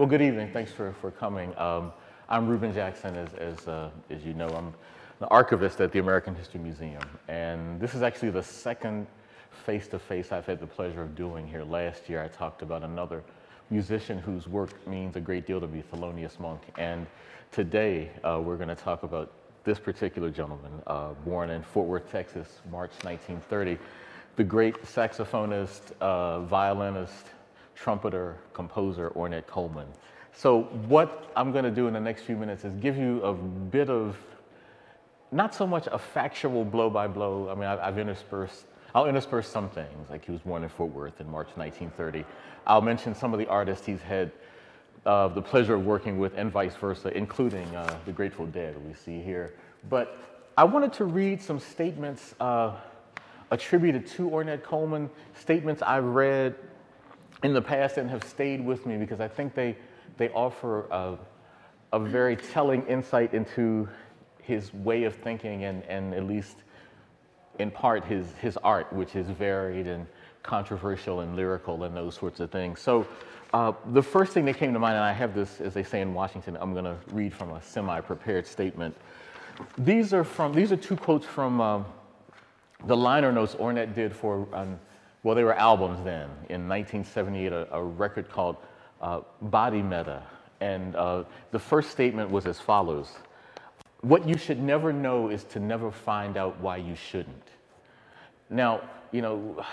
Well, good evening. Thanks for, for coming. Um, I'm Reuben Jackson, as, as, uh, as you know. I'm the archivist at the American History Museum. And this is actually the second face-to-face -face I've had the pleasure of doing here. Last year, I talked about another musician whose work means a great deal to me, Thelonious Monk. And today, uh, we're going to talk about this particular gentleman, uh, born in Fort Worth, Texas, March 1930, the great saxophonist, uh, violinist, trumpeter, composer, Ornette Coleman. So what I'm going to do in the next few minutes is give you a bit of, not so much a factual blow by blow. I mean, I've interspersed, I'll intersperse some things, like he was born in Fort Worth in March 1930. I'll mention some of the artists he's had uh, the pleasure of working with and vice versa, including uh, the Grateful Dead we see here. But I wanted to read some statements uh, attributed to Ornette Coleman, statements I've read in the past and have stayed with me because I think they, they offer a, a very telling insight into his way of thinking and, and at least in part his, his art, which is varied and controversial and lyrical and those sorts of things. So uh, the first thing that came to mind, and I have this, as they say in Washington, I'm going to read from a semi-prepared statement. These are from these are two quotes from um, the liner notes Ornette did for um, well, they were albums then. In 1978, a, a record called uh, Body Meta. And uh, the first statement was as follows What you should never know is to never find out why you shouldn't. Now, you know,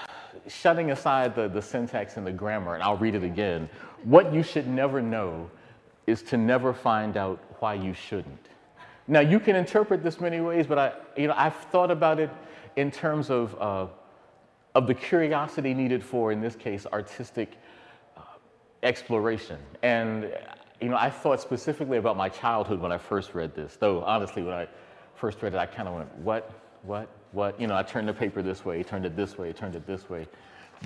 shutting aside the, the syntax and the grammar, and I'll read it again, what you should never know is to never find out why you shouldn't. Now, you can interpret this many ways, but I, you know, I've thought about it in terms of uh, of the curiosity needed for, in this case, artistic uh, exploration. And, you know, I thought specifically about my childhood when I first read this, though honestly, when I first read it, I kind of went, what, what, what? You know, I turned the paper this way, turned it this way, turned it this way.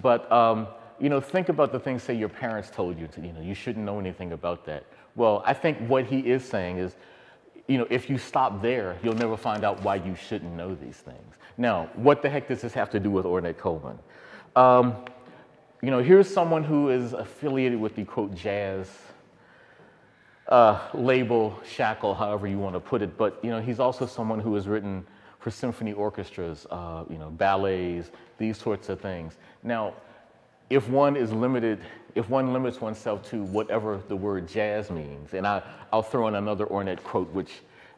But, um, you know, think about the things, say, your parents told you to, you know, you shouldn't know anything about that. Well, I think what he is saying is, you know, if you stop there, you'll never find out why you shouldn't know these things. Now, what the heck does this have to do with Ornette Coleman? Um, you know, here's someone who is affiliated with the quote jazz uh, label, shackle, however you want to put it. But you know, he's also someone who has written for symphony orchestras, uh, you know, ballets, these sorts of things. Now, if one is limited, if one limits oneself to whatever the word jazz means, and I, will throw in another Ornette quote, which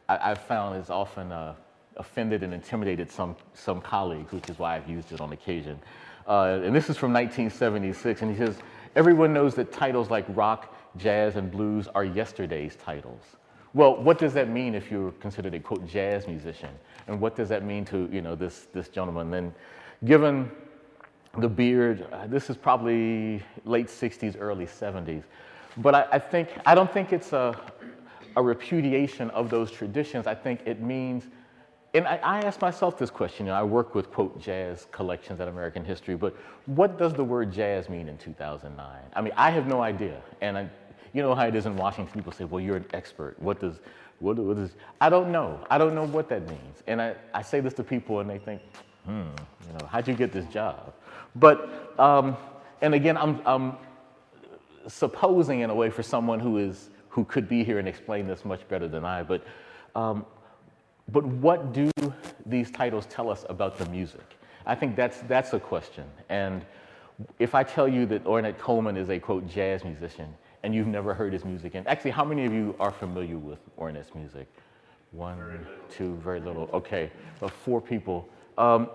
I, have found is often uh, offended and intimidated some, some colleagues, which is why I've used it on occasion. Uh, and this is from 1976, and he says, everyone knows that titles like rock, jazz, and blues are yesterday's titles. Well, what does that mean if you're considered a quote jazz musician? And what does that mean to you know this this gentleman? Then, given the beard, uh, this is probably late 60s, early 70s. But I, I think I don't think it's a a repudiation of those traditions. I think it means and I, I ask myself this question. You know, I work with, quote, jazz collections at American History, but what does the word jazz mean in 2009? I mean, I have no idea. And I, you know how it is in Washington, people say, well, you're an expert. What does, what, what is, I don't know. I don't know what that means. And I, I say this to people and they think, hmm, you know, how'd you get this job? But, um, and again, I'm, I'm supposing in a way for someone who is, who could be here and explain this much better than I, but um, but what do these titles tell us about the music? I think that's, that's a question. And if I tell you that Ornette Coleman is a quote jazz musician and you've never heard his music, and actually, how many of you are familiar with Ornette's music? One, two, very little. Okay, but four people. Um,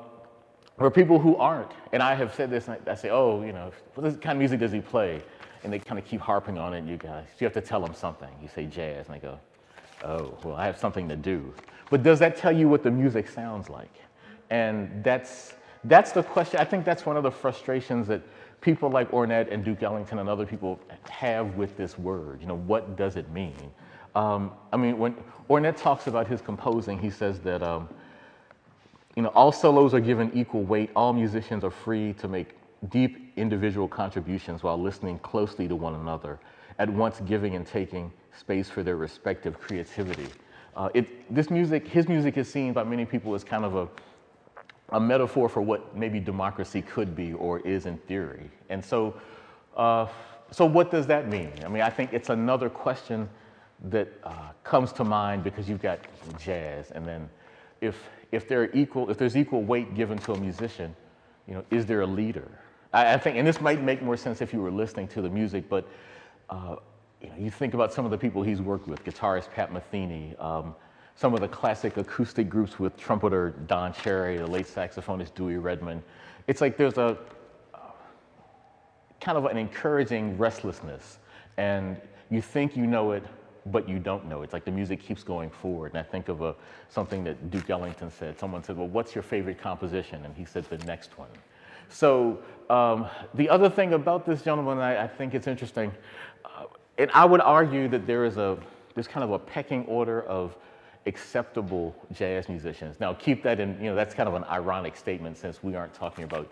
for people who aren't, and I have said this, I say, oh, you know, what kind of music does he play? And they kind of keep harping on it, you guys. You have to tell them something. You say jazz, and they go, oh, well, I have something to do. But does that tell you what the music sounds like? And that's, that's the question. I think that's one of the frustrations that people like Ornette and Duke Ellington and other people have with this word. You know, what does it mean? Um, I mean, when Ornette talks about his composing, he says that, um, you know, all solos are given equal weight. All musicians are free to make deep individual contributions while listening closely to one another, at once giving and taking space for their respective creativity. Uh, it, this music, his music is seen by many people as kind of a, a metaphor for what maybe democracy could be or is in theory. And so, uh, so what does that mean? I mean, I think it's another question that uh, comes to mind because you've got jazz, and then if if they're equal, if there's equal weight given to a musician, you know, is there a leader? I, I think, and this might make more sense if you were listening to the music, but uh, you know, you think about some of the people he's worked with, guitarist Pat Metheny, um, some of the classic acoustic groups with trumpeter Don Cherry, the late saxophonist Dewey Redman. It's like there's a kind of an encouraging restlessness, and you think you know it, but you don't know. It's like the music keeps going forward. And I think of a, something that Duke Ellington said. Someone said, Well, what's your favorite composition? And he said, The next one. So um, the other thing about this gentleman, I, I think it's interesting, uh, and I would argue that there is a, there's kind of a pecking order of acceptable jazz musicians. Now keep that in, you know, that's kind of an ironic statement since we aren't talking about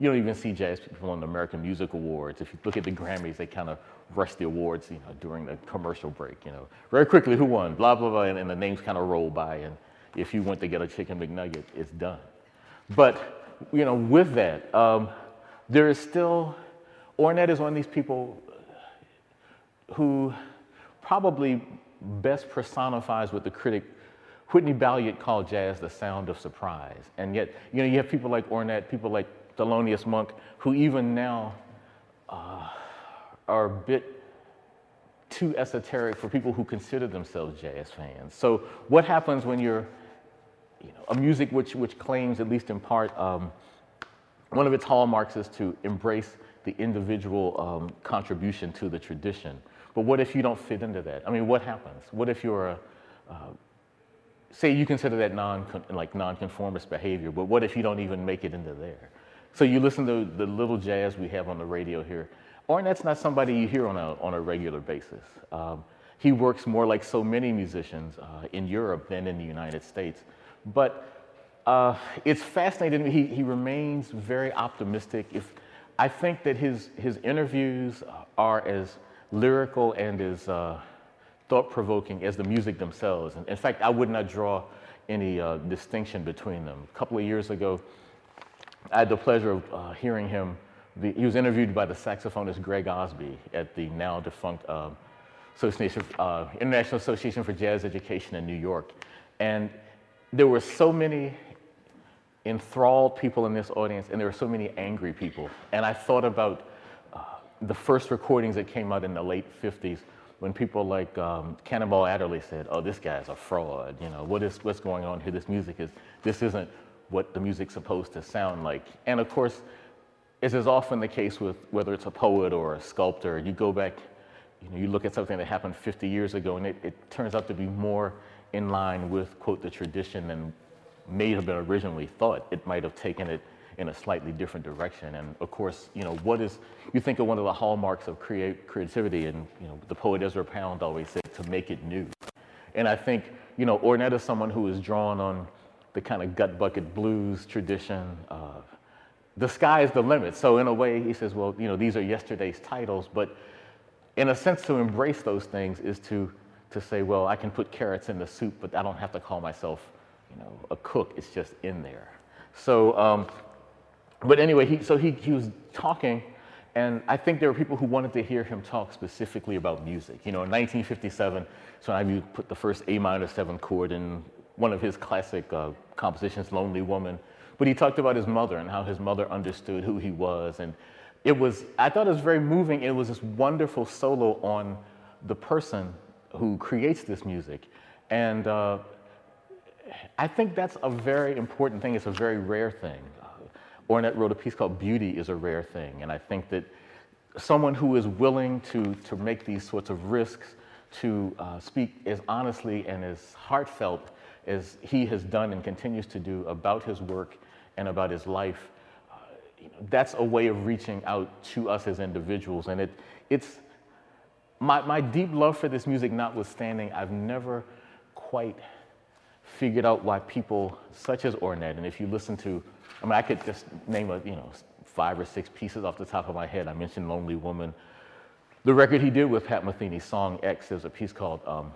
you don't even see jazz people on the American Music Awards. If you look at the Grammys, they kind of rush the awards, you know, during the commercial break, you know. Very quickly, who won? Blah, blah, blah, and, and the names kind of roll by. And if you went to get a chicken McNugget, it's done. But, you know, with that, um, there is still, Ornette is one of these people who probably best personifies what the critic Whitney Balliett called jazz the sound of surprise. And yet, you know, you have people like Ornette, people like Thelonious Monk, who even now uh, are a bit too esoteric for people who consider themselves jazz fans. So what happens when you're, you know, a music which, which claims, at least in part, um, one of its hallmarks is to embrace the individual um, contribution to the tradition. But what if you don't fit into that? I mean, what happens? What if you're a, uh, say you consider that non like nonconformist behavior, but what if you don't even make it into there? So you listen to the little jazz we have on the radio here. Ornette's not somebody you hear on a, on a regular basis. Um, he works more like so many musicians uh, in Europe than in the United States. But uh, it's fascinating. He, he remains very optimistic. If, I think that his, his interviews are as lyrical and as uh, thought provoking as the music themselves. And in fact, I would not draw any uh, distinction between them. A couple of years ago, I had the pleasure of uh, hearing him. The, he was interviewed by the saxophonist Greg Osby at the now defunct uh, Association, uh, International Association for Jazz Education in New York. And there were so many enthralled people in this audience, and there were so many angry people. And I thought about uh, the first recordings that came out in the late 50s when people like um, Cannonball Adderley said, oh, this guy's a fraud, you know, what is, what's going on here? This music is, this isn't what the music's supposed to sound like. And of course, as is often the case with whether it's a poet or a sculptor, you go back, you know, you look at something that happened 50 years ago and it, it turns out to be more in line with, quote, the tradition than may have been originally thought. It might have taken it in a slightly different direction. And of course, you know, what is, you think of one of the hallmarks of create, creativity, and you know, the poet Ezra Pound always said, to make it new. And I think, you know, Ornette is someone who is drawn on the kind of gut bucket blues tradition. Uh, the sky is the limit. So in a way, he says, well, you know, these are yesterday's titles, but in a sense, to embrace those things is to to say, well, I can put carrots in the soup, but I don't have to call myself, you know, a cook. It's just in there. So, um, but anyway, he, so he, he was talking, and I think there were people who wanted to hear him talk specifically about music. You know, in 1957, so I put the first A minor seven chord in one of his classic uh, compositions, Lonely Woman. But he talked about his mother and how his mother understood who he was. And it was, I thought it was very moving. It was this wonderful solo on the person who creates this music. And uh, I think that's a very important thing. It's a very rare thing. Ornette wrote a piece called Beauty is a Rare Thing. And I think that someone who is willing to, to make these sorts of risks, to uh, speak as honestly and as heartfelt as he has done and continues to do about his work and about his life, uh, you know, that's a way of reaching out to us as individuals. And it, it's my, my deep love for this music notwithstanding, I've never quite figured out why people such as Ornette, and if you listen to, I mean, I could just name a, you know, five or six pieces off the top of my head. I mentioned Lonely Woman. The record he did with Pat Metheny, Song X, there's a piece called um,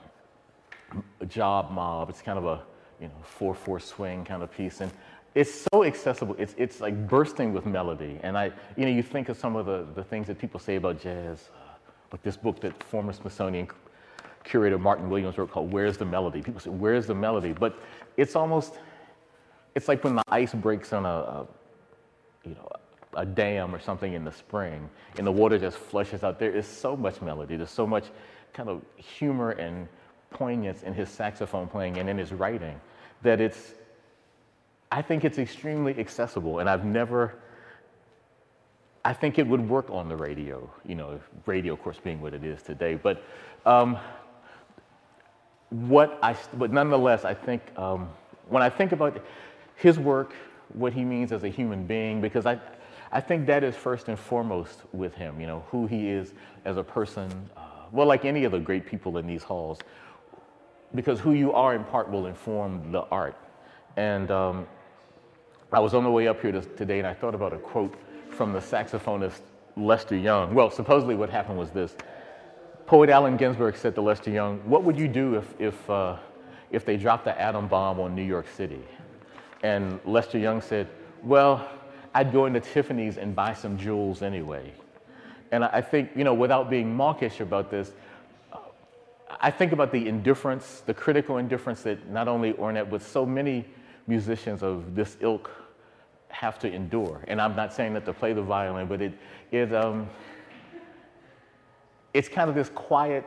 Job Mob. It's kind of a you know four four swing kind of piece, and it's so accessible. It's, it's like bursting with melody. And I, you know, you think of some of the, the things that people say about jazz, uh, like this book that former Smithsonian curator Martin Williams wrote called Where's the Melody? People say, Where's the melody? But it's almost, it's like when the ice breaks on a, a you know, a dam or something in the spring and the water just flushes out. There is so much melody. There's so much kind of humor and poignance in his saxophone playing and in his writing that it's, I think it's extremely accessible. And I've never, I think it would work on the radio, you know, radio, of course, being what it is today. But um, what I, but nonetheless, I think um, when I think about his work, what he means as a human being, because I, I think that is first and foremost with him, you know, who he is as a person. Uh, well, like any of the great people in these halls, because who you are in part will inform the art. And um, I was on the way up here to, today and I thought about a quote from the saxophonist Lester Young. Well, supposedly what happened was this. Poet Allen Ginsberg said to Lester Young, what would you do if, if, uh, if they dropped the atom bomb on New York City? And Lester Young said, well, I'd go into Tiffany's and buy some jewels anyway. And I think, you know, without being mawkish about this, I think about the indifference, the critical indifference that not only Ornette, but so many musicians of this ilk have to endure. And I'm not saying that to play the violin, but it, it, um, it's kind of this quiet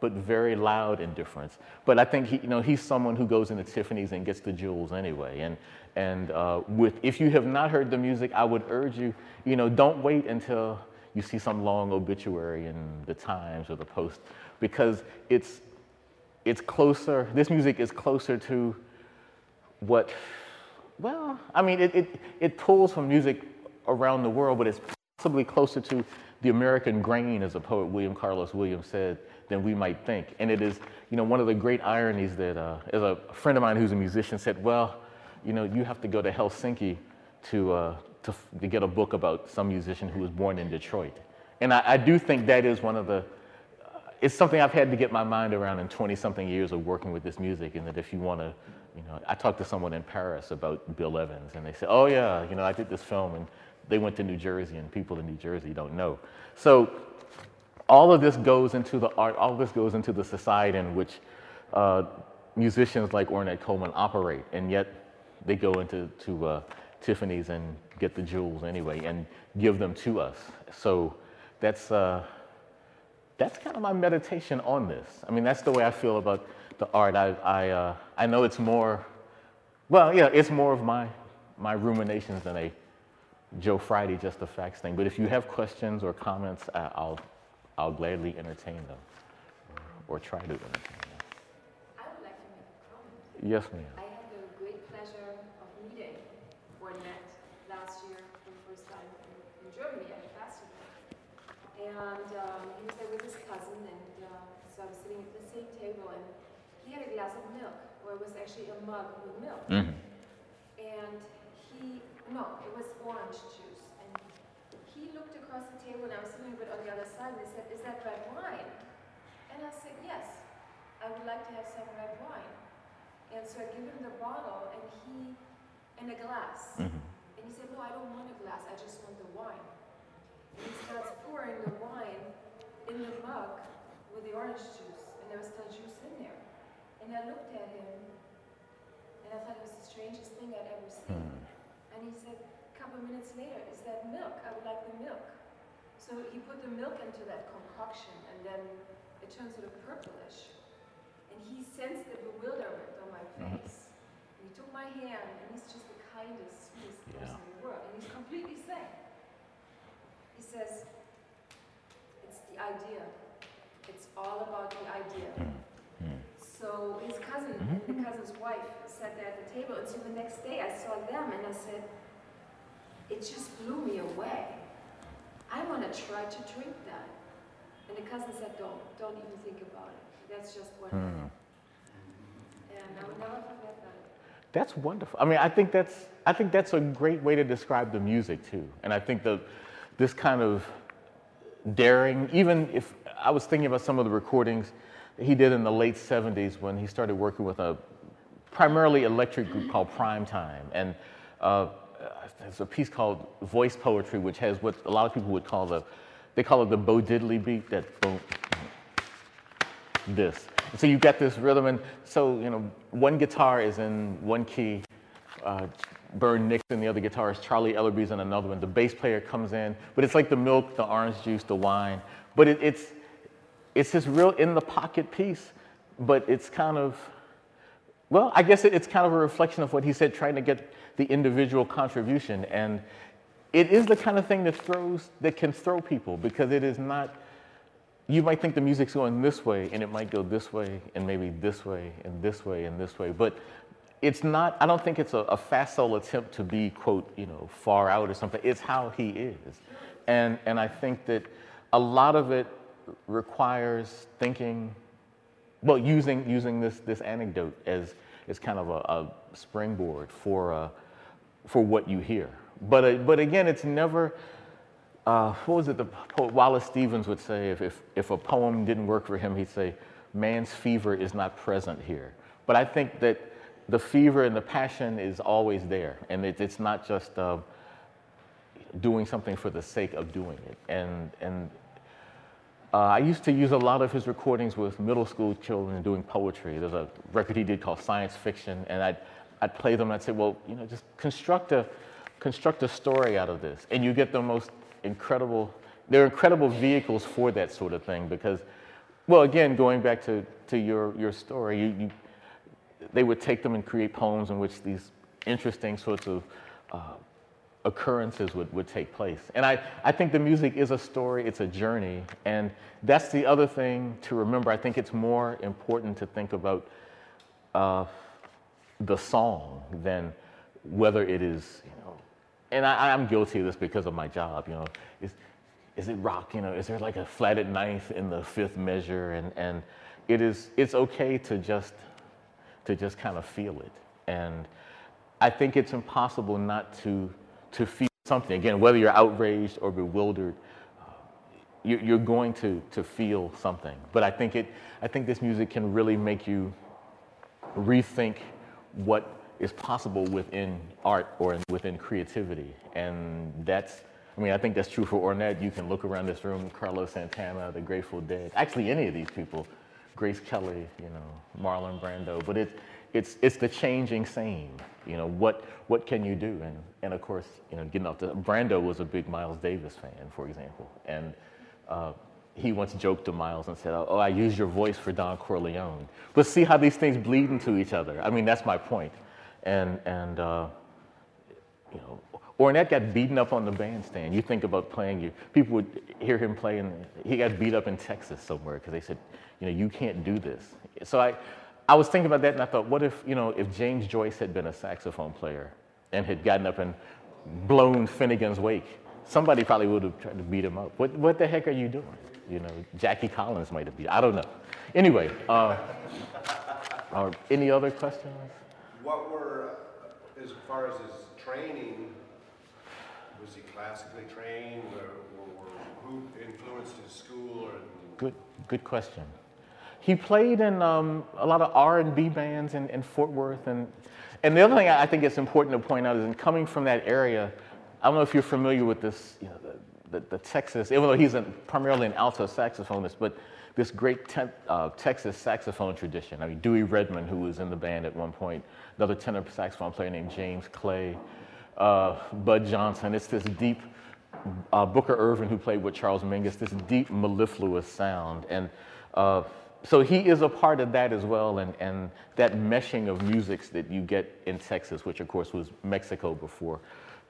but very loud indifference. But I think he, you know, he's someone who goes into Tiffany's and gets the jewels anyway. And, and uh, with, if you have not heard the music, I would urge you, you know, don't wait until you see some long obituary in the Times or the Post, because it's, it's closer, this music is closer to what, well, I mean, it, it, it pulls from music around the world, but it's possibly closer to the American grain, as a poet William Carlos Williams said, than we might think. And it is, you know, one of the great ironies that, uh, as a friend of mine who's a musician said, well, you know, you have to go to Helsinki to, uh, to, to get a book about some musician who was born in Detroit. And I, I do think that is one of the, uh, it's something I've had to get my mind around in 20 something years of working with this music. And that if you want to, you know, I talked to someone in Paris about Bill Evans and they said, oh yeah, you know, I did this film and they went to New Jersey and people in New Jersey don't know. So all of this goes into the art, all of this goes into the society in which uh, musicians like Ornette Coleman operate, and yet they go into to, uh, Tiffany's and get the jewels anyway and give them to us. So that's, uh, that's kind of my meditation on this. I mean, that's the way I feel about the art. I, I, uh, I know it's more, well, yeah, it's more of my, my ruminations than a Joe Friday just the facts thing. But if you have questions or comments, I'll I'll gladly entertain them or, or try to entertain them. I would like to make a comment. Yes, ma'am. I had the great pleasure of meeting Ornette last year for the first time in, in Germany at a festival. And um, he was there with his cousin, and uh, so I was sitting at the same table, and he had a glass of milk, or it was actually a mug with milk. Mm-hmm. And he, no, it was orange juice And he looked across the table and I was sitting a bit on the other side and he said, is that red wine? And I said, yes, I would like to have some red wine. And so I give him the bottle and he, and a glass. Mm-hmm. And he said, no, I don't want a glass, I just want the wine. And he starts pouring the wine in the mug with the orange juice, and there was still juice in there. And I looked at him, and I thought it was the strangest thing I'd ever seen. Mm. And he said, a couple of minutes later, is that milk? I would like the milk. So he put the milk into that concoction and then it turned sort of purplish. And he sensed the bewilderment on my mm-hmm. face. And he took my hand and he's just the kindest, sweetest yeah. person in the world. And he's completely sane. He says, it's the idea. It's all about the idea. Mm-hmm. So his cousin mm-hmm. and the cousin's wife sat there at the table. And so the next day I saw them and I said, it just blew me away. I want to try to drink that. And the cousin said, don't, don't even think about it. That's just what hmm. And I will never forget that. That's wonderful. I mean, I think that's, I think that's a great way to describe the music too. And I think that this kind of daring, even if I was thinking about some of the recordings he did in the late 70s when he started working with a primarily electric group called Prime Time. And uh, there's a piece called Voice Poetry, which has what a lot of people would call the, they call it the Bo Diddley beat, that boom, this. So you get this rhythm, and so you know, one guitar is in one key, uh, Bernd Nixon, the other guitarist, Charlie Ellerbee's in another one. The bass player comes in, but it's like the milk, the orange juice, the wine. But it, it's, it's this real in the pocket piece, but it's kind of, well, I guess it, it's kind of a reflection of what he said, trying to get the individual contribution. And it is the kind of thing that throws, that can throw people because it is not, you might think the music's going this way and it might go this way and maybe this way and this way and this way. But it's not, I don't think it's a, a facile attempt to be, quote, you know, far out or something. It's how he is. And, and I think that a lot of it requires thinking, well, using, using this, this anecdote as, as kind of a, a springboard for, uh, for what you hear. But, uh, but again, it's never, uh, what was it the poet Wallace Stevens would say, if, if, if a poem didn't work for him, he'd say, man's fever is not present here. But I think that the fever and the passion is always there. And it, it's not just uh, doing something for the sake of doing it. And, and uh, I used to use a lot of his recordings with middle school children doing poetry. There's a record he did called Science Fiction, and I'd, I'd play them and I'd say, well, you know, just construct a, construct a story out of this. And you get the most incredible, they're incredible vehicles for that sort of thing because, well, again, going back to, to your, your story, you, you they would take them and create poems in which these interesting sorts of uh, occurrences would, would take place. And I, I think the music is a story, it's a journey. And that's the other thing to remember. I think it's more important to think about uh, the song than whether it is, you know, and I, I'm guilty of this because of my job, you know, is, is it rock, you know, is there like a flatted ninth in the fifth measure? And, and it is, it's okay to just to just kind of feel it. And I think it's impossible not to, to feel something. Again, whether you're outraged or bewildered, uh, you, you're going to, to feel something. But I think, it, I think this music can really make you rethink what is possible within art or within creativity. And that's, I mean, I think that's true for Ornette. You can look around this room, Carlos Santana, the Grateful Dead, actually any of these people Grace Kelly, you know, Marlon Brando, but it's, it's, it's the changing scene. You know, what, what can you do? And, and of course, you know, getting off the, Brando was a big Miles Davis fan, for example. And uh, he once joked to Miles and said, oh, I used your voice for Don Corleone. But see how these things bleed into each other. I mean, that's my point. And, and uh, you know, Ornette got beaten up on the bandstand. You think about playing, you people would hear him play, and he got beat up in Texas somewhere because they said, you know, you can't do this. So I, I was thinking about that, and I thought, what if, you know, if James Joyce had been a saxophone player and had gotten up and blown Finnegan's wake, somebody probably would have tried to beat him up. What, what the heck are you doing? You know, Jackie Collins might have beat. I don't know. Anyway, uh, uh, any other questions? What were, as far as his training, was he classically trained, or, or, or who influenced his school? Or... Good, good question. He played in um, a lot of R&B bands in, in, Fort Worth. And, and the other thing I think it's important to point out is in coming from that area, I don't know if you're familiar with this, you know, the, the, the Texas, even though he's a, primarily an alto saxophonist, but this great te- uh, Texas saxophone tradition. I mean, Dewey Redman, who was in the band at one point, another tenor saxophone player named James Clay, uh, Budd Johnson. It's this deep, uh, Booker Ervin, who played with Charles Mingus, this deep mellifluous sound. And uh, so he is a part of that as well, and, and that meshing of musics that you get in Texas, which of course was Mexico before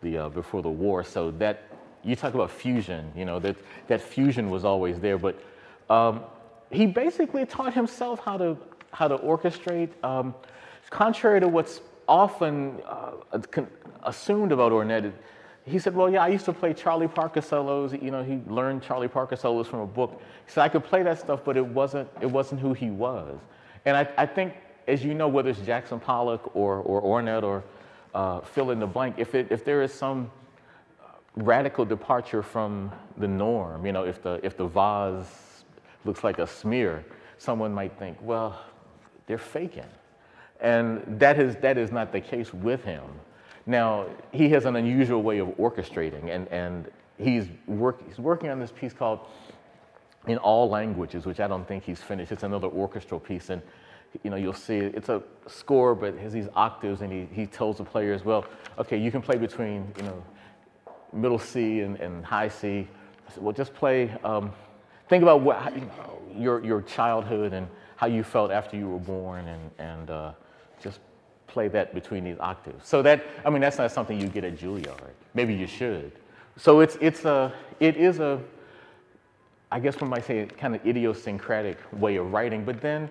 the, uh, before the war. So that, you talk about fusion, you know, that, that fusion was always there. But um, he basically taught himself how to, how to orchestrate. Um, contrary to what's often uh, assumed about Ornette, he said, well, yeah, I used to play Charlie Parker solos. You know, he learned Charlie Parker solos from a book. He said, I could play that stuff, but it wasn't, it wasn't who he was. And I, I think, as you know, whether it's Jackson Pollock or, or Ornette or uh, fill in the blank, if, it, if there is some radical departure from the norm, you know, if the, if the vase looks like a smear, someone might think, well, they're faking. And that is, that is not the case with him. Now, he has an unusual way of orchestrating, and, and he's, work, he's working on this piece called In All Languages, which I don't think he's finished. It's another orchestral piece, and you know, you'll see it's a score, but has these octaves, and he, he tells the players, well, okay, you can play between, you know, middle C and, and high C. I said, well, just play, um, think about what, you know, your, your childhood and how you felt after you were born, and, and uh, play that between these octaves. So that, I mean, that's not something you get at Juilliard. Maybe you should. So it's, it's a, it is a, I guess one might say, kind of idiosyncratic way of writing. But then,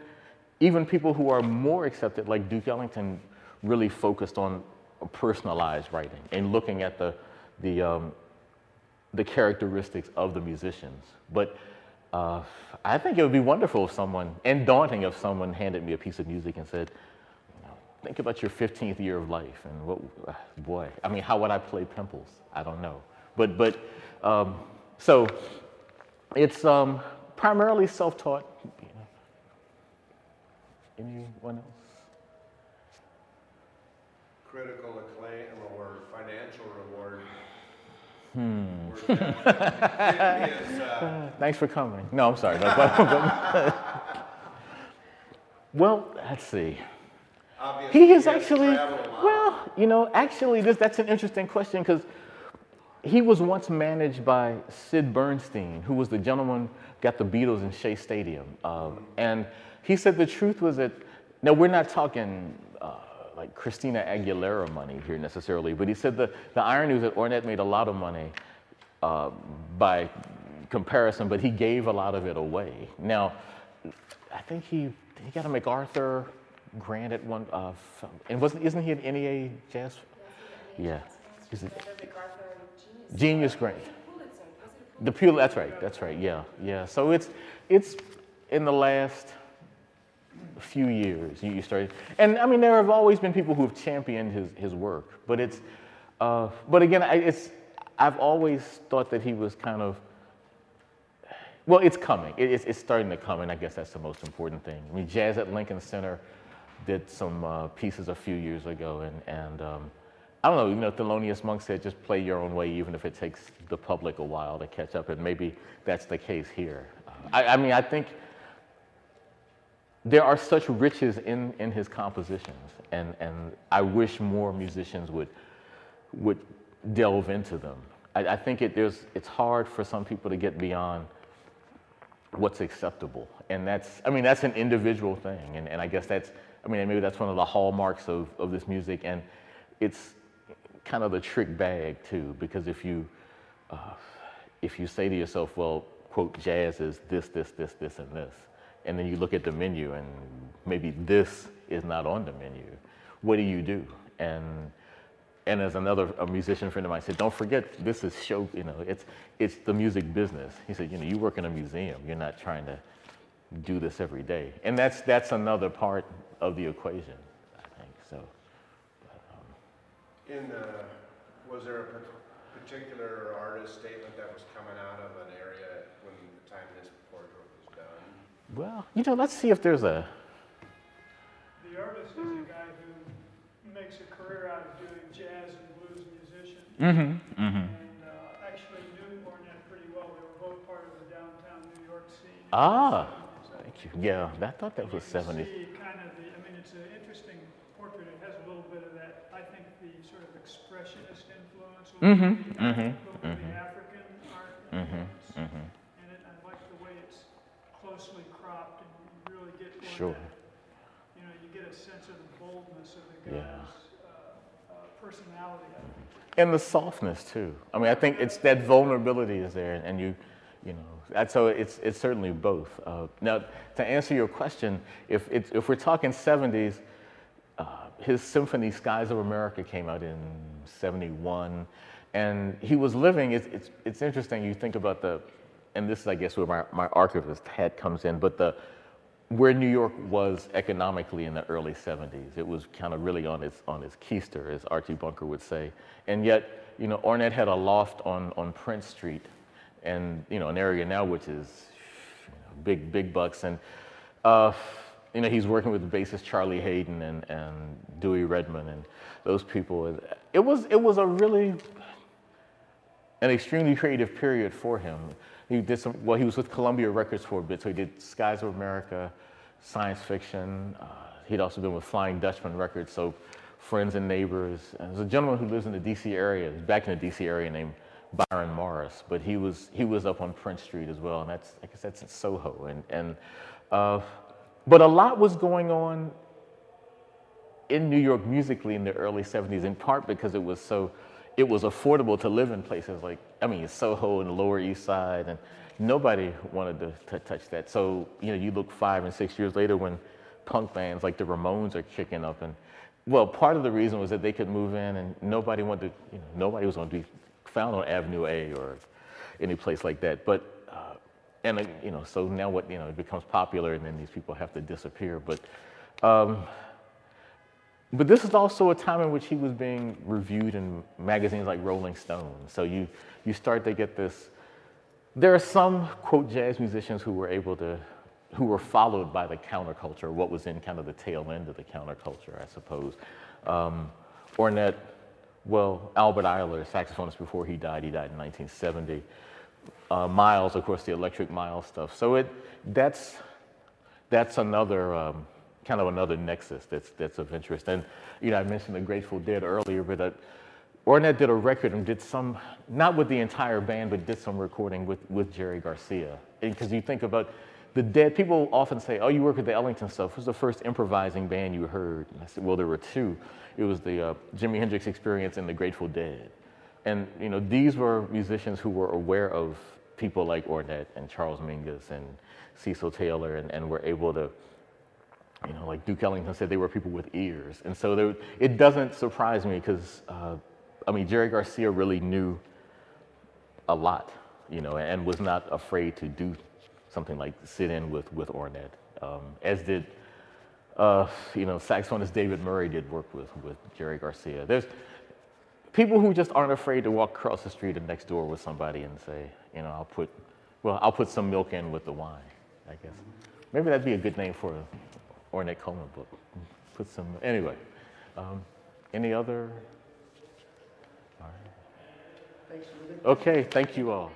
even people who are more accepted, like Duke Ellington, really focused on personalized writing and looking at the, the, um, the characteristics of the musicians. But uh, I think it would be wonderful if someone, and daunting if someone handed me a piece of music and said, think about your 15th year of life and what, boy, I mean, how would I play Pimples? I don't know. But, but um, so it's um, primarily self-taught. Anyone else? Critical acclaim or financial reward. Hmm. Is, uh, Thanks for coming. No, I'm sorry. well, let's see. Obviously, He is actually, traveled a lot. well, you know, actually, this, that's an interesting question because he was once managed by Sid Bernstein, who was the gentleman got the Beatles in Shea Stadium. Uh, and he said the truth was that, now we're not talking uh, like Christina Aguilera money here necessarily, but he said the, the irony was that Ornette made a lot of money uh, by comparison, but he gave a lot of it away. Now, I think he, he got a MacArthur grant at one, uh, f- and wasn't, isn't he an NEA jazz? Yeah. Is it And then MacArthur Genius. Genius Grant? Pulitzer. Was it a The Pulitzer, that's right, that's right, yeah, yeah. So it's, it's in the last few years you you started, and I mean, there have always been people who have championed his, his work, but it's, uh, but again, I, it's, I've always thought that he was kind of, well, it's coming. It, it's, it's starting to come, and I guess that's the most important thing. I mean, Jazz at Lincoln Center did some uh, pieces a few years ago, and, and um, I don't know, you know, Thelonious Monk said just play your own way, even if it takes the public a while to catch up, and maybe that's the case here. Uh, I, I mean, I think there are such riches in, in his compositions, and, and I wish more musicians would, would delve into them. I, I think it, there's, it's hard for some people to get beyond what's acceptable. And that's, I mean, that's an individual thing. And, and I guess that's, I mean, maybe that's one of the hallmarks of, of this music. And it's kind of the trick bag too, because if you, uh, if you say to yourself, well, quote, jazz is this, this, this, this, and this, and then you look at the menu and maybe this is not on the menu, what do you do? And and as another a musician friend of mine said, don't forget this is show, you know, it's it's the music business. He said, you know, you work in a museum, you're not trying to do this every day. And that's that's another part of the equation, I think. So In, uh, was there a particular artist statement that was coming out of an area when the time this portrait was done? well, you know, let's see if there's a The artist is a guy who makes a career out of doing jazz and blues musician. mm-hmm, mm-hmm. And uh, actually knew Ornette pretty well. They were both part of the downtown New York scene. Ah, 70s, thank you. Yeah, I thought that was You can 70s. kind of the, I mean, it's an interesting portrait. It has a little bit of that, I think, the sort of expressionist influence. a little Mhm, bit, the- mhm, a little bit of mhm. the African art Mhm, influence mhm. in it. I like the way it's closely cropped and you really get more Sure. that you know, you get a sense of the boldness of the Yeah. guy's uh, uh, personality. And the softness too. I mean, I think it's that vulnerability is there, and you, you know, so it's it's certainly both. Uh, now, to answer your question, if it's, if we're talking 70s, uh, his symphony Skies of America came out in 71, and he was living. It's it's it's interesting. You think about the, and this is I guess where my my archivist hat comes in, but the where New York was economically in the early 70s. It was kind of really on its on its keister, as Archie Bunker would say. And yet, you know, Ornette had a loft on on Prince Street, and you know, an area now which is you know, big big bucks. And uh, you know, he's working with the bassist Charlie Haden and, and Dewey Redman and those people. It was, it was a really an extremely creative period for him. He did some, well, he was with Columbia Records for a bit, so he did Skies of America, science fiction. Uh, he'd also been with Flying Dutchman Records, so friends and neighbors. And there's a gentleman who lives in the DC area, back in the DC area named Byron Morris, but he was, he was up on Prince Street as well, and that's, I guess that's in Soho. And, and, uh, but a lot was going on in New York musically in the early 70s, in part because it was so, it was affordable to live in places like, I mean, Soho and the Lower East Side, and nobody wanted to, to touch that. So, you know, you look five and six years later when punk bands like the Ramones are kicking up, and well, part of the reason was that they could move in, and nobody wanted to, you know, nobody was going to be found on Avenue A or any place like that. But and uh, you know, so now what you know, it becomes popular, and then these people have to disappear. But um, but this is also a time in which he was being reviewed in magazines like Rolling Stone. So you, you start to get this. There are some, quote, jazz musicians who were able to, who were followed by the counterculture, what was in kind of the tail end of the counterculture, I suppose. Um, Ornette, well, Albert Ayler, saxophonist before he died, he died in 1970. Uh, Miles, of course, the Electric mile stuff. So it, that's, that's another, um, kind of another nexus that's, that's of interest. And, you know, I mentioned the Grateful Dead earlier, but uh, Ornette did a record and did some, not with the entire band, but did some recording with, with Jerry Garcia. Because you think about the Dead, people often say, oh, you work with the Ellington stuff. Who's the first improvising band you heard? And I said, well, there were two. It was the uh, Jimi Hendrix Experience and the Grateful Dead. And, you know, these were musicians who were aware of people like Ornette and Charles Mingus and Cecil Taylor and, and were able to you know, like Duke Ellington said, they were people with ears. And so there, it doesn't surprise me because, uh, I mean, Jerry Garcia really knew a lot, you know, and was not afraid to do something like sit in with, with Ornette, um, as did, uh, you know, saxophonist David Murray did work with, with Jerry Garcia. There's people who just aren't afraid to walk across the street and next door with somebody and say, you know, I'll put, well, I'll put some milk in with the wine, I guess. Maybe that'd be a good name for an Ornette Coleman book. Put some, anyway. Um, any other? All right. Okay, thank you all.